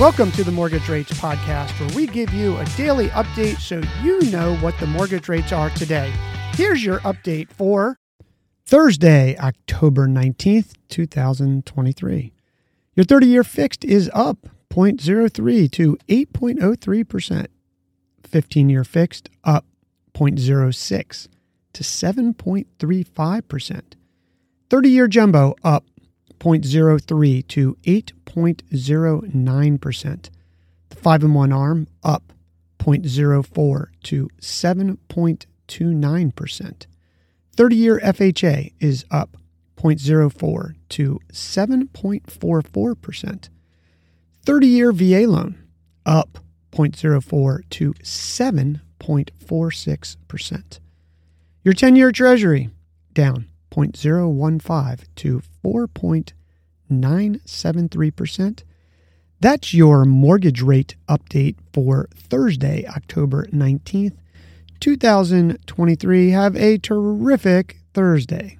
Welcome to the Mortgage Rates Podcast, where we give you a daily update so you know what the mortgage rates are today. Here's your update for Thursday, October 19th, 2023. Your 30 year fixed is up 0.03 to 8.03%. 15 year fixed up 0.06 to 7.35%. 30 year jumbo up 0.03 to 8.09%. The 5 and 1 arm up 0.04 to 7.29%. 30 year FHA is up 0.04 to 7.44%. 30 year VA loan up 0.04 to 7.46%. Your 10 year Treasury down 0.015 to 4.973%. That's your mortgage rate update for Thursday, October 19th, 2023. Have a terrific Thursday.